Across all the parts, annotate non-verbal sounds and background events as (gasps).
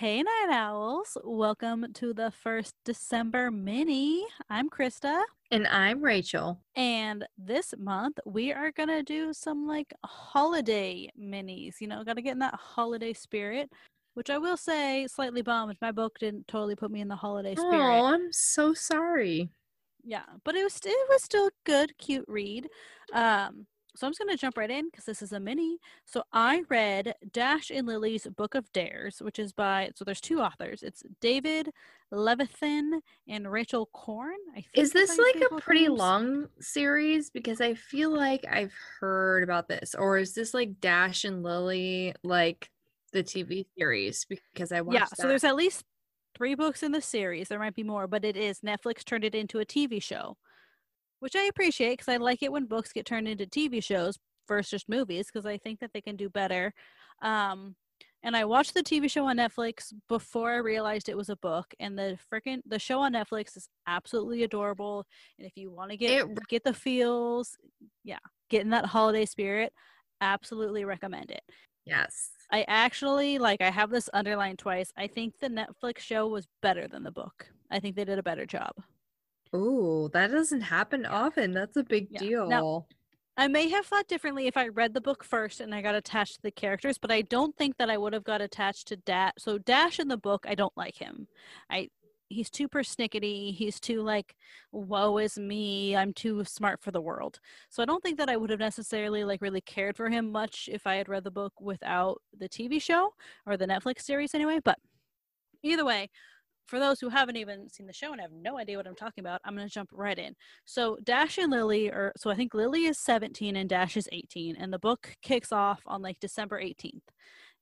Hey, Night Owls. Welcome to the first December mini. I'm Krista. And I'm Rachel. And this month we are going to do some like holiday minis. You know, got to get in that holiday spirit, which I will say, slightly bummed. My book didn't totally put me in the holiday spirit. Oh, I'm so sorry. Yeah, but it was it was still a good, cute read. Um, so I'm just going to jump right in because this is a mini. So I read Dash and Lily's Book of Dares, which is by, so there's two authors. It's David Levithan and Rachel Cohn. is this like a pretty names. long series? Because I feel like I've heard about this. Or is this like Dash and Lily, like the TV series? Because I watched Yeah, that. so there's at least three books in the series. There might be more, but it is. Netflix turned it into a TV show which I appreciate because I like it when books get turned into TV shows versus just movies because I think that they can do better. Um, and I watched the TV show on Netflix before I realized it was a book. And the freaking the show on Netflix is absolutely adorable. And if you want to get it, get the feels, yeah, get in that holiday spirit, absolutely recommend it. Yes. I actually like I have this underlined twice. I think the Netflix show was better than the book. I think they did a better job. Oh, that doesn't happen often. That's a big yeah. deal. Now, I may have thought differently if I read the book first and I got attached to the characters, but I don't think that I would have got attached to Dash. So Dash in the book, I don't like him. I he's too persnickety. He's too like, woe is me. I'm too smart for the world. So I don't think that I would have necessarily like really cared for him much if I had read the book without the TV show or the Netflix series anyway. But either way, for those who haven't even seen the show and have no idea what I'm talking about, I'm going to jump right in. So, Dash and Lily are so I think Lily is 17 and Dash is 18, and the book kicks off on like December 18th.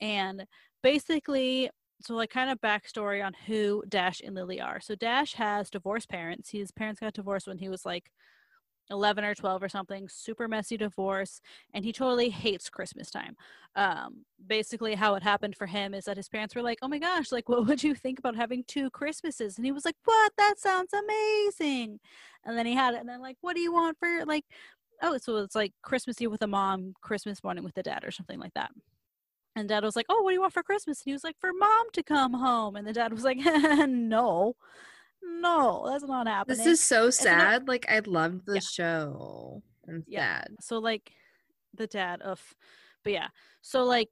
And basically, so like kind of backstory on who Dash and Lily are. So, Dash has divorced parents. His parents got divorced when he was like 11 or 12 or something super messy divorce and he totally hates christmas time. Um, basically how it happened for him is that his parents were like oh my gosh like what would you think about having two christmases? And he was like what? That sounds amazing. And then he had it and then like what do you want for like oh so it's like christmas eve with a mom christmas morning with the dad or something like that. And dad was like oh what do you want for christmas? And he was like for mom to come home. And the dad was like (laughs) no no, that's not happening. This is so sad. like I loved the yeah. show. And yeah. sad. So like the dad of but yeah. So like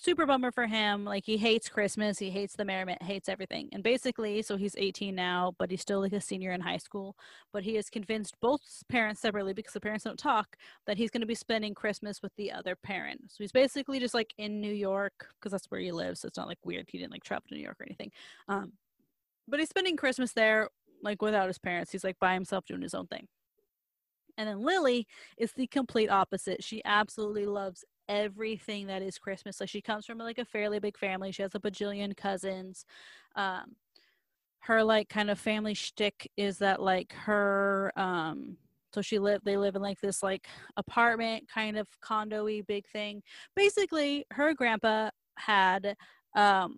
super bummer for him. Like he hates Christmas, he hates the merriment, hates everything. And basically, so he's 18 now, but he's still like a senior in high school. But he has convinced both parents separately because the parents don't talk that he's going to be spending Christmas with the other parent. So he's basically just like in New York because that's where he lives. So it's not like weird. He didn't like travel to New York or anything. Um, but he's spending Christmas there, like without his parents. He's like by himself doing his own thing. And then Lily is the complete opposite. She absolutely loves everything that is Christmas. Like she comes from like a fairly big family. She has a bajillion cousins. Um, her like kind of family shtick is that like her um so she live they live in like this like apartment kind of condo-y big thing. Basically, her grandpa had um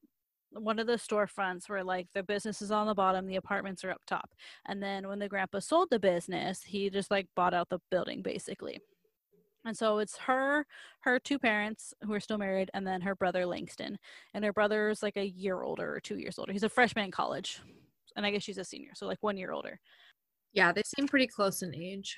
one of the storefronts where like the business is on the bottom, the apartments are up top. And then when the grandpa sold the business, he just like bought out the building basically. And so it's her, her two parents who are still married, and then her brother Langston. And her brother's like a year older or two years older. He's a freshman in college. And I guess she's a senior, so like one year older. Yeah, they seem pretty close in age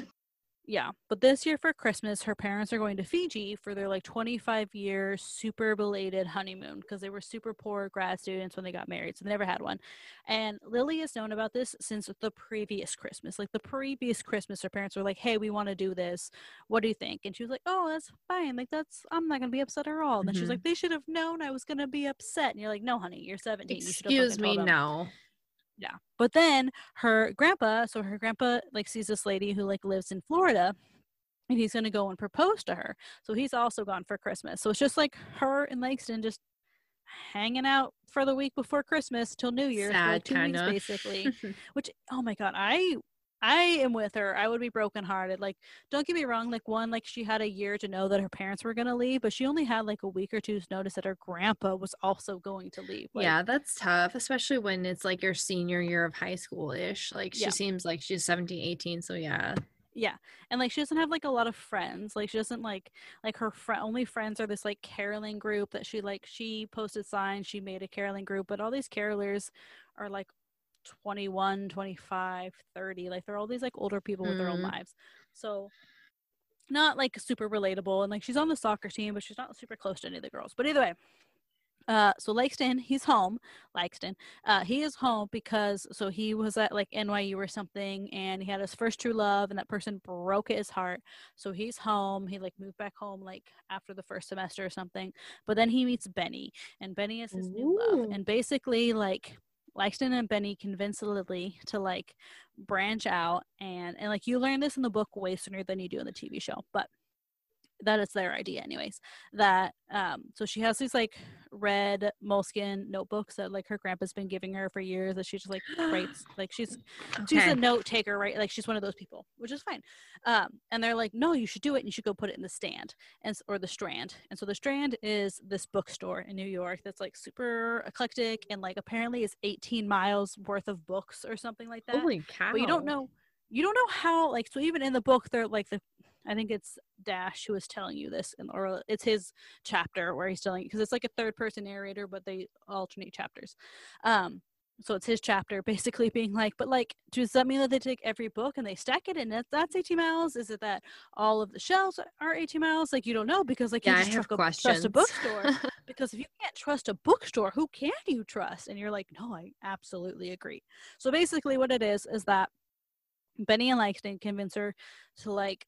yeah but this year for christmas her parents are going to fiji for their like 25 year super belated honeymoon because they were super poor grad students when they got married so they never had one. And lily has known about this since the previous christmas like the previous christmas her parents were like hey we want to do this. What do you think? And she was like oh that's fine. Like that's i'm not gonna be upset at all. And mm-hmm. then she's like they should have known i was gonna be upset. And you're like no honey you're 17 excuse me no yeah. But then her grandpa, so her grandpa like sees this lady who like lives in Florida and he's going to go and propose to her. So he's also gone for Christmas. So it's just like her and Langston just hanging out for the week before Christmas till New Year's, Sad, like two kinda. weeks basically. (laughs) Which oh my god, I I am with her. I would be brokenhearted. Like, don't get me wrong. Like, one, like she had a year to know that her parents were gonna leave, but she only had like a week or two's notice that her grandpa was also going to leave. Like, yeah, that's tough, especially when it's like your senior year of high school ish. Like, she yeah. seems like she's 17, 18. So, yeah. Yeah, and like she doesn't have like a lot of friends. Like she doesn't like like her friend only friends are this like caroling group that she like she posted signs. She made a caroling group, but all these carolers are like 21, 25, 30. Like they're all these like older people with their own Mm. lives. So not like super relatable. And like she's on the soccer team, but she's not super close to any of the girls. But either way, uh, so Langston, he's home. Langston, uh, he is home because so he was at like NYU or something, and he had his first true love, and that person broke his heart. So he's home. He like moved back home like after the first semester or something. But then he meets Benny, and Benny is his new love, and basically like Langston and Benny convince Lily to like branch out and and like you learn this in the book way sooner than you do in the TV show, but that is their idea anyways that um so she has these like red moleskin notebooks that like her grandpa's been giving her for years that she just like writes (gasps) like she's she's a note taker right? Like she's one of those people which is fine. Um and they're like no you should do it and you should go put it in the stand and or the strand. And so the strand is this bookstore in new york that's like super eclectic and like apparently is 18 miles worth of books or something like that. Holy cow! but you don't know you don't know how like so even in the book they're like the i think it's dash who is telling you this and or it's his chapter where he's telling you because it's like a third person narrator but they alternate chapters. Um so it's his chapter (laughs) basically being like but like does that mean that they take every book and they stack it and that, that's 18 miles? Is it that all of the shelves are 18 miles? Like you don't know because like Yeah, you just a, trust a bookstore. (laughs) Because if you can't trust a bookstore who can you trust? And you're like no i absolutely agree. So basically what it is is that benny and langston convince her to like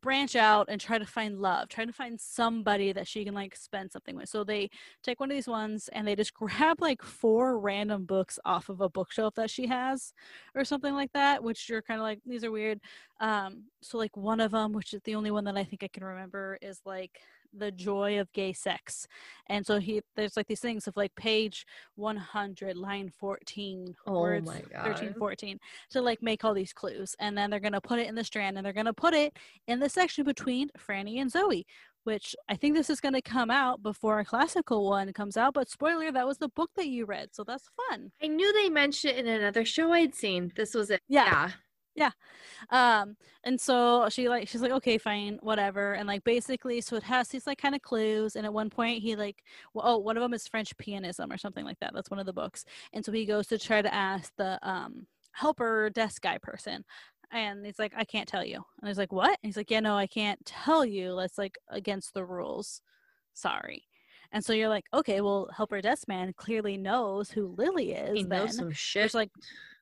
branch out and try to find love try to find somebody that she can like spend something with. So they take one of these ones and they just (laughs) grab like four random books off of a bookshelf that she has or something like that which you're kind of like these are weird. Um so like one of them which is the only one that i think i can remember is like the joy of gay sex and so he there's like these things of like page 100 line 14 Oh words my 13 14 to like make all these clues and then they're going to put it in the strand and they're going to put it in the section between Franny and Zooey which i think this is going to come out before a classical one comes out but spoiler that was the book that you read so that's fun I knew they mentioned it in another show I'd seen. This was it. Yeah. Yeah. Um and so she like she's like okay fine whatever. And like basically so it has these like kind of clues and at one point he like well, oh one of them is french pianism or something like that that's one of the books. And so he goes to try to ask the um helper desk guy person and he's like i can't tell you. And he's like what? And he's like yeah no i can't tell you that's like against the rules. Sorry and so you're like okay well helper desk man clearly knows who lily is He then knows some shit. there's like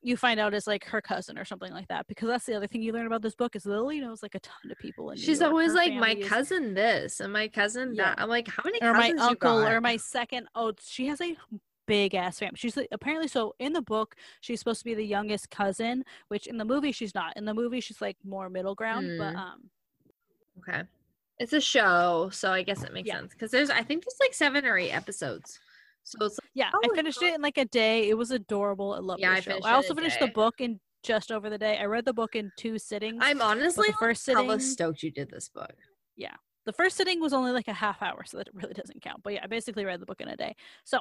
you find out is like her cousin or something like that because that's the other thing you learn about this book is Lily knows like a ton of people in She's always like my cousin this and my cousin Yeah. that. I'm like, how many or my you uncle or my second oh she has a big ass family she's like, apparently so in the book she's supposed to be the youngest cousin which in the movie she's not in the movie she's like more middle ground but Hmm. um Okay. It's a show, so I guess it makes Yeah. sense because there's I think there's like seven or eight episodes. So it's like, yeah Oh, I finished not- it in like a day it was adorable I love Yeah, I the show I also finished day. the book in just over the day I read the book in two sittings I'm honestly the first sitting hella stoked you did this book. Yeah, the first sitting was only like a half hour so that it really doesn't count but yeah i basically read the book in a day so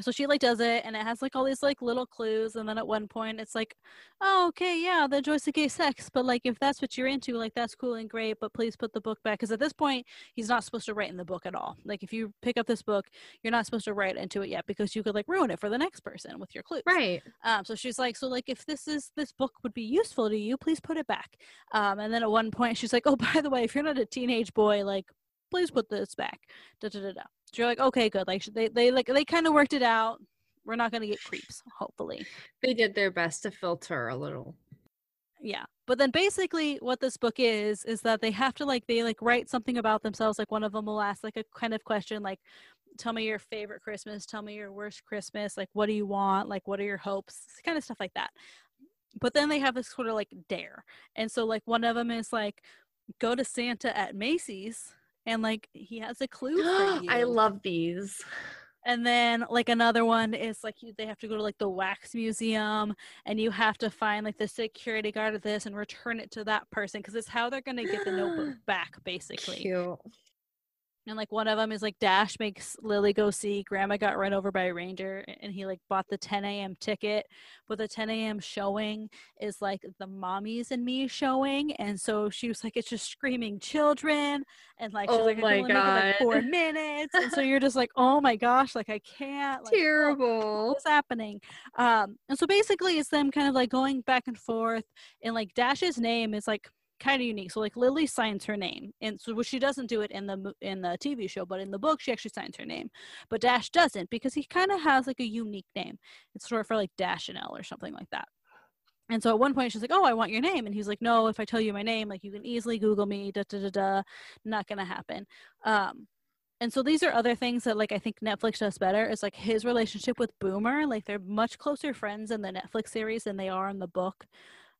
so she like does it and it has like all these like little clues and then at one point it's like oh okay yeah the joys of gay sex but like if that's what you're into like that's cool and great but please put the book back because at this point he's not supposed to write in the book at all like if you pick up this book you're not supposed to write into it yet because you could like ruin it for the next person with your clues Right. um, so she's like, so like if this is this book would be useful to you, please put it back. Um, and then at one point she's like, oh, (laughs) by the way, if you're not a teenage boy, like please put this back. Da da da da. So you're like, okay, good. Like they they like they kind of worked it out. We're not gonna get creeps, hopefully. They did their best to filter a little. Yeah. But then basically what this book is is that they have to like they like write something about themselves. Like one of them will ask like a kind of question like tell me your favorite Christmas, tell me your worst Christmas, like what do you want, like what are your hopes, kind of stuff like that. But then they have this sort of like dare. And so like one of them is like go to Santa at Macy's and like he has a clue for (gasps) you. I love these. And then like another one is like you, they have to go to like the wax museum and you have to find like the security guard of this and return it to that person because it's how they're gonna get the notebook (gasps) back basically. Cute. And like one of them is like Dash makes Lily go see Grandma got run over by a reindeer, and he like bought the 10 a.m. ticket, but the 10 a.m. showing is like the mommies and me showing, and so she was like, it's just screaming children, and like she's Oh like, I my can only make it like four (laughs) minutes, and so you're just like, oh my gosh, like I can't, like, oh, Terrible. what's happening um and so basically it's them kind of like going back and forth and like dash's name is like kind of unique so like lily signs her name and so which she doesn't do it in the in the tv show but in the book she actually signs her name but dash doesn't because he kind of has like a unique name it's short for like Dashiell or something like that and so at one point she's like, "Oh, I want your name," and he's like, "No, if I tell you my name, like you can easily Google me." Da da da da. Not gonna happen. Um, and so these are other things that like I think Netflix does better. Is like his relationship with Boomer. Like they're much closer friends in the Netflix series than they are in the book.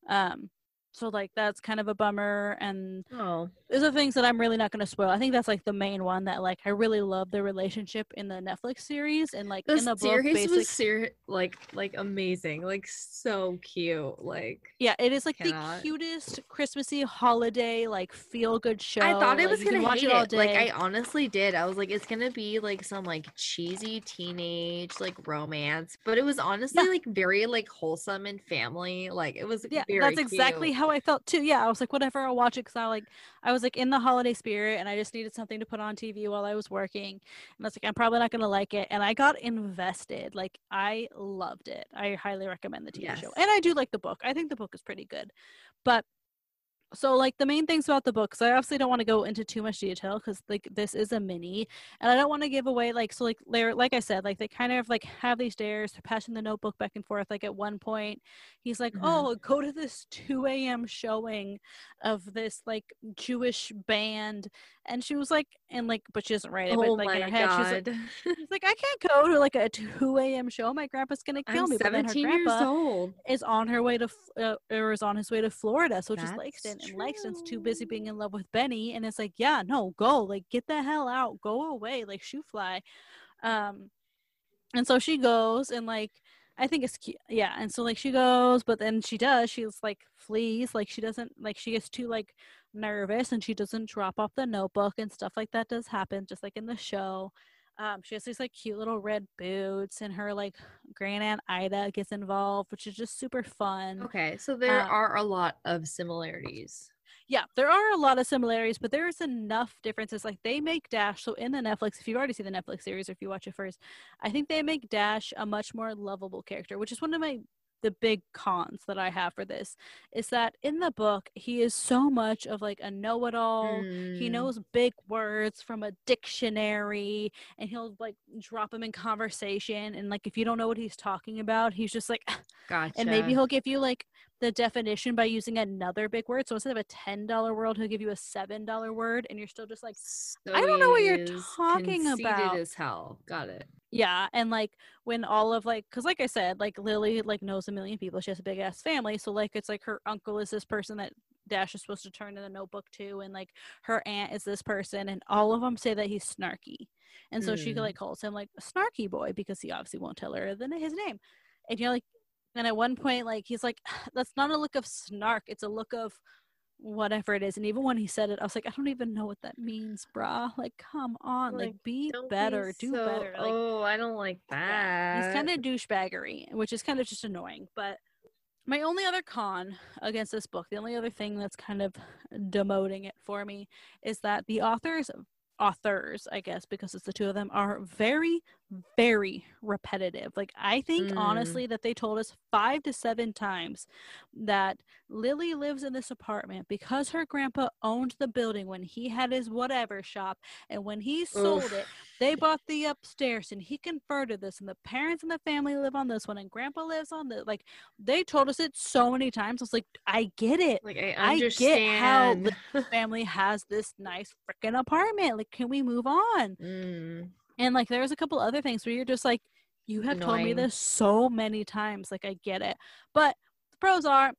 Um, so like that's kind of a bummer. And Oh, those are things that I'm really not gonna spoil. I think that's like the main one that like I really love the relationship in the Netflix series and like the in the book. series Basic, was ser- like like amazing, like so cute. Like yeah, it is like Cannot. the cutest Christmassy holiday like feel good show. I thought it was can gonna watch hate it all it. Like. I honestly did. I was like, it's gonna be like some like cheesy teenage like romance, but it was honestly like very like wholesome and family. Like it was yeah very that's exactly cute. How i felt too. Yeah i was like whatever i'll watch it because i like i was like in the holiday spirit and i just needed something to put on tv while i was working and i was like i'm probably not gonna like it and i got invested. Like i loved it. I highly recommend the tv show and i do like the book. I think the book is pretty good but so like the main things about the book so i obviously don't want to go into too much detail because like this is a mini and i don't want to give away like so like they're like i said like they kind of like have these dares they're passing the notebook back and forth like at one point he's like Mhm. oh go to this 2 a.m showing of this like jewish band and she was like and like but she doesn't write it but Oh like in her head she's like, (laughs) she's like i can't go to like a 2 a.m show my grandpa's gonna kill I'm me but then her 17 years old. is on her way to uh, or is on his way to Florida. So just That's Langston and Langston's too busy being in love with Benny, and it's like, yeah, no, go, like get the hell out, go away, like shoo fly. Um, and so she goes and like I think it's cute, yeah. And so like she goes, but then she does, she's like flees, like she doesn't like she gets too like nervous and she doesn't drop off the notebook and stuff like that does happen, just like in the show. Um, she has these like cute little red boots, and her like grand aunt Ida gets involved, which is just super fun. Okay, so there Um, are a lot of similarities. Yeah, there are a lot of similarities, but there's enough differences. Like they make Dash, so in the Netflix, if you've already seen the Netflix series or if you watch it first, I think they make Dash a much more lovable character, which is one of my the big cons that I have for this is that in the book he is so much of like a know-it-all. He Mm, knows big words from a dictionary and he'll like drop them in conversation and like if you don't know what he's talking about, he's just like Gotcha. and maybe he'll give you like the definition by using another big word. So instead of a ten dollar word, he'll give you a seven dollar word, and you're still just like, So I don't know what you're talking about. as hell. Got it. yeah. And like when all of like, because like I said, like Lily like knows a million people. She has a big ass family, so like it's like her uncle is this person that Dash is supposed to turn in the notebook to, and like her aunt is this person, and all of them say that he's snarky, and so she Mm. like calls him like a snarky boy because he obviously won't tell her the, his name, and you're like. And at one point, like he's like, (sighs) "That's not a look of snark. It's a look of whatever it is." And even when he said it, I was like, "I don't even know what that means, brah. Like, come on, like, Like, be Don't be better, do so- better." Like, oh, I don't like yeah, that. he's kind of douchebaggery, which is kind of just annoying. But my only other con against this book, the only other thing that's kind of demoting it for me, is that the authors authors i guess because it's the two of them are very very repetitive like i think Mm. honestly that they told us five to seven times that lily lives in this apartment because her grandpa owned the building when he had his whatever shop and when he sold Oof. it they bought the upstairs and he converted this and the parents and the family live on this one and grandpa lives on the like they told us it so many times. I was like i get it. Like I I get how understand. family has this nice freaking apartment. Like can we move on? Mm, and like there's a couple other things where you're just like you have told me this so many times. Like i get it. But the pros are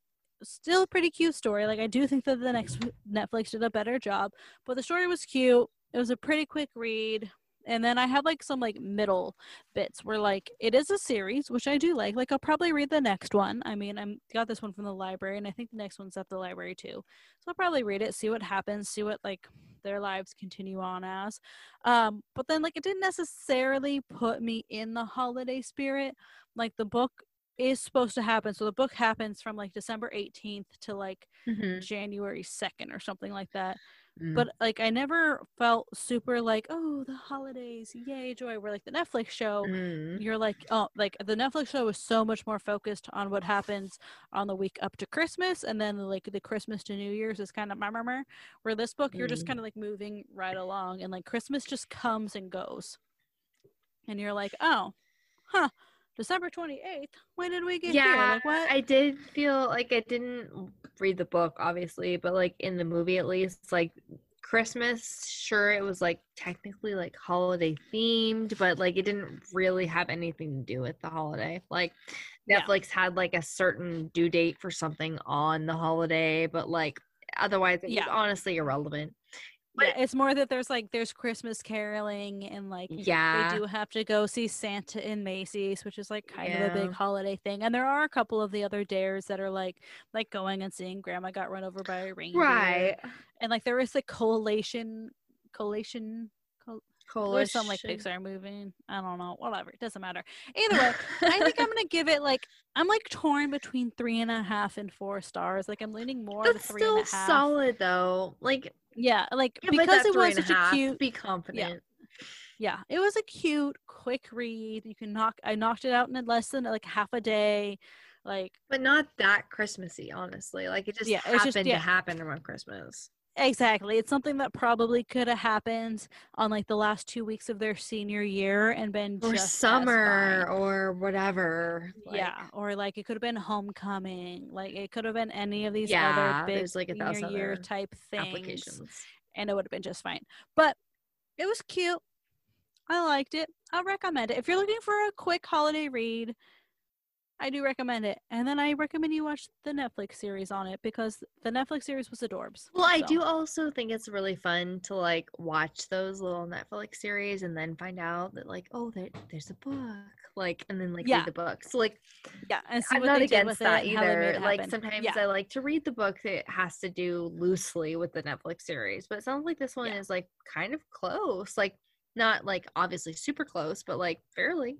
still a pretty cute story. Like i do think that the next netflix did a better job but the story was cute. It was a pretty quick read and then I have like some like middle bits where like it is a series, which I do like. Like I'll probably read the next one. I mean, I'm got this one from the library, and I think the next one's at the library too. So I'll probably read it, see what happens, see what like their lives continue on as. Um, but then like it didn't necessarily put me in the holiday spirit. Like the book is supposed to happen. So the book happens from like December 18th to like Mhm. January 2nd or something like that. Mm. But like I never felt super like, oh, the holidays, yay, joy. Where like the Netflix show, Mm. you're like, oh, like the Netflix show is so much more focused on what happens on the week up to Christmas, and then like the Christmas to New Year's is kind of my murmur. Where this book, you're just Mm. kind of like moving right along, and like Christmas just comes and goes, and you're like, oh, huh, December twenty eighth. When did we get here? yeah, Like what? I did feel like I didn't read the book, obviously, but like in the movie at least, like Christmas, sure, it was like technically like holiday themed, but like it didn't really have anything to do with the holiday. Like Yeah. Netflix had like a certain due date for something on the holiday, but like otherwise it Yeah. was honestly irrelevant. Yeah, it's more that there's like there's Christmas caroling and like Yeah. they do have to go see Santa in Macy's, which is like kind of a big holiday thing. And there are a couple of the other dares that are like like going and seeing Grandma got run over by a reindeer, Right. And like there is a collation, collation. Col- there's some like. Pixar movie. I don't know. Whatever. It doesn't matter. Either way, I think I'm (laughs) gonna give it like I'm like torn between three and a half and four stars. Like I'm leaning more to That's three and still a half. solid though. Like Yeah, like because it was and a such a cute Be confident. yeah it was a cute quick read you can knock i knocked it out in less than like half a day like But not that Christmassy, honestly. Like it just Yeah, happened just- yeah. to happen around Christmas. Exactly it's something that probably could have happened on like the last two weeks of their senior year and been Or summer or whatever. like- yeah or like it could have been homecoming like it could have been any of these Yeah, other big there's, like, a senior thousand year type things and it would have been just fine but it was cute. I liked it. I'll recommend it. If you're looking for a quick holiday read I do recommend it. And then I recommend you watch the Netflix series on it because the Netflix series was adorbs. Well, I do also think it's really fun to like watch those little Netflix series and then find out that like, oh, there, there's a book, like, and then like Yeah. read the book. So like, Yeah, I'm not against that it and how they made either. Like sometimes yeah. I like to read the book that has to do loosely with the Netflix series, but it sounds like this one Yeah. is like kind of close. Like not like obviously super close, but like fairly.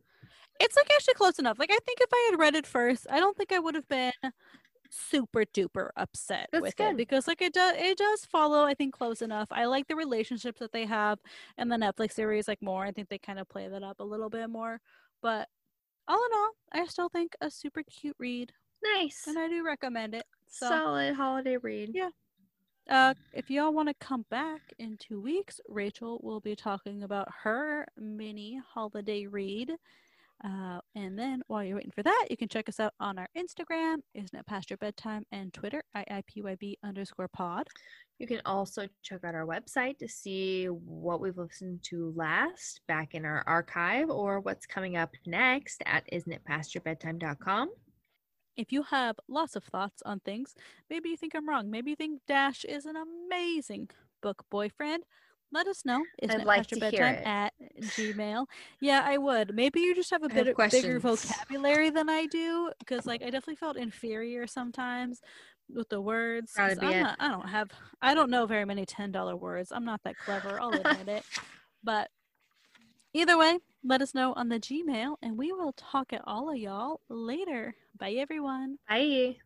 It's like actually close enough. Like I think if I had read it first, I don't think I would have been super duper upset That's with good. it because like it does it does follow I think close enough. I like the relationships that they have in the Netflix series like more. I think they kind of play that up a little bit more. But all in all, I still think a super cute read Nice. and I do recommend it. So Solid holiday read. Yeah. Uh, if y'all want to come back in two weeks, Rachel will be talking about her mini holiday read. Uh, and then while you're waiting for that, you can check us out on our Instagram, isn't it past your bedtime, and Twitter, IIPYB underscore pod. You can also check out our website to see what we've listened to last back in our archive or what's coming up next at isn'titpastyourbedtime.com. If you have lots of thoughts on things, maybe you think I'm wrong, maybe you think Dash is an amazing book boyfriend, let us know. Isn't I'd like to hear it. at (laughs) Gmail? Yeah, I would. Maybe you just have a I have bit bigger vocabulary than I do, because like I definitely felt inferior sometimes with the words. I'm not, I don't have. I don't know very many ten dollar words. I'm not that clever. I'll admit it. (laughs) But either way, let us know on the Gmail, and we will talk at all of y'all later. Bye, everyone. Bye.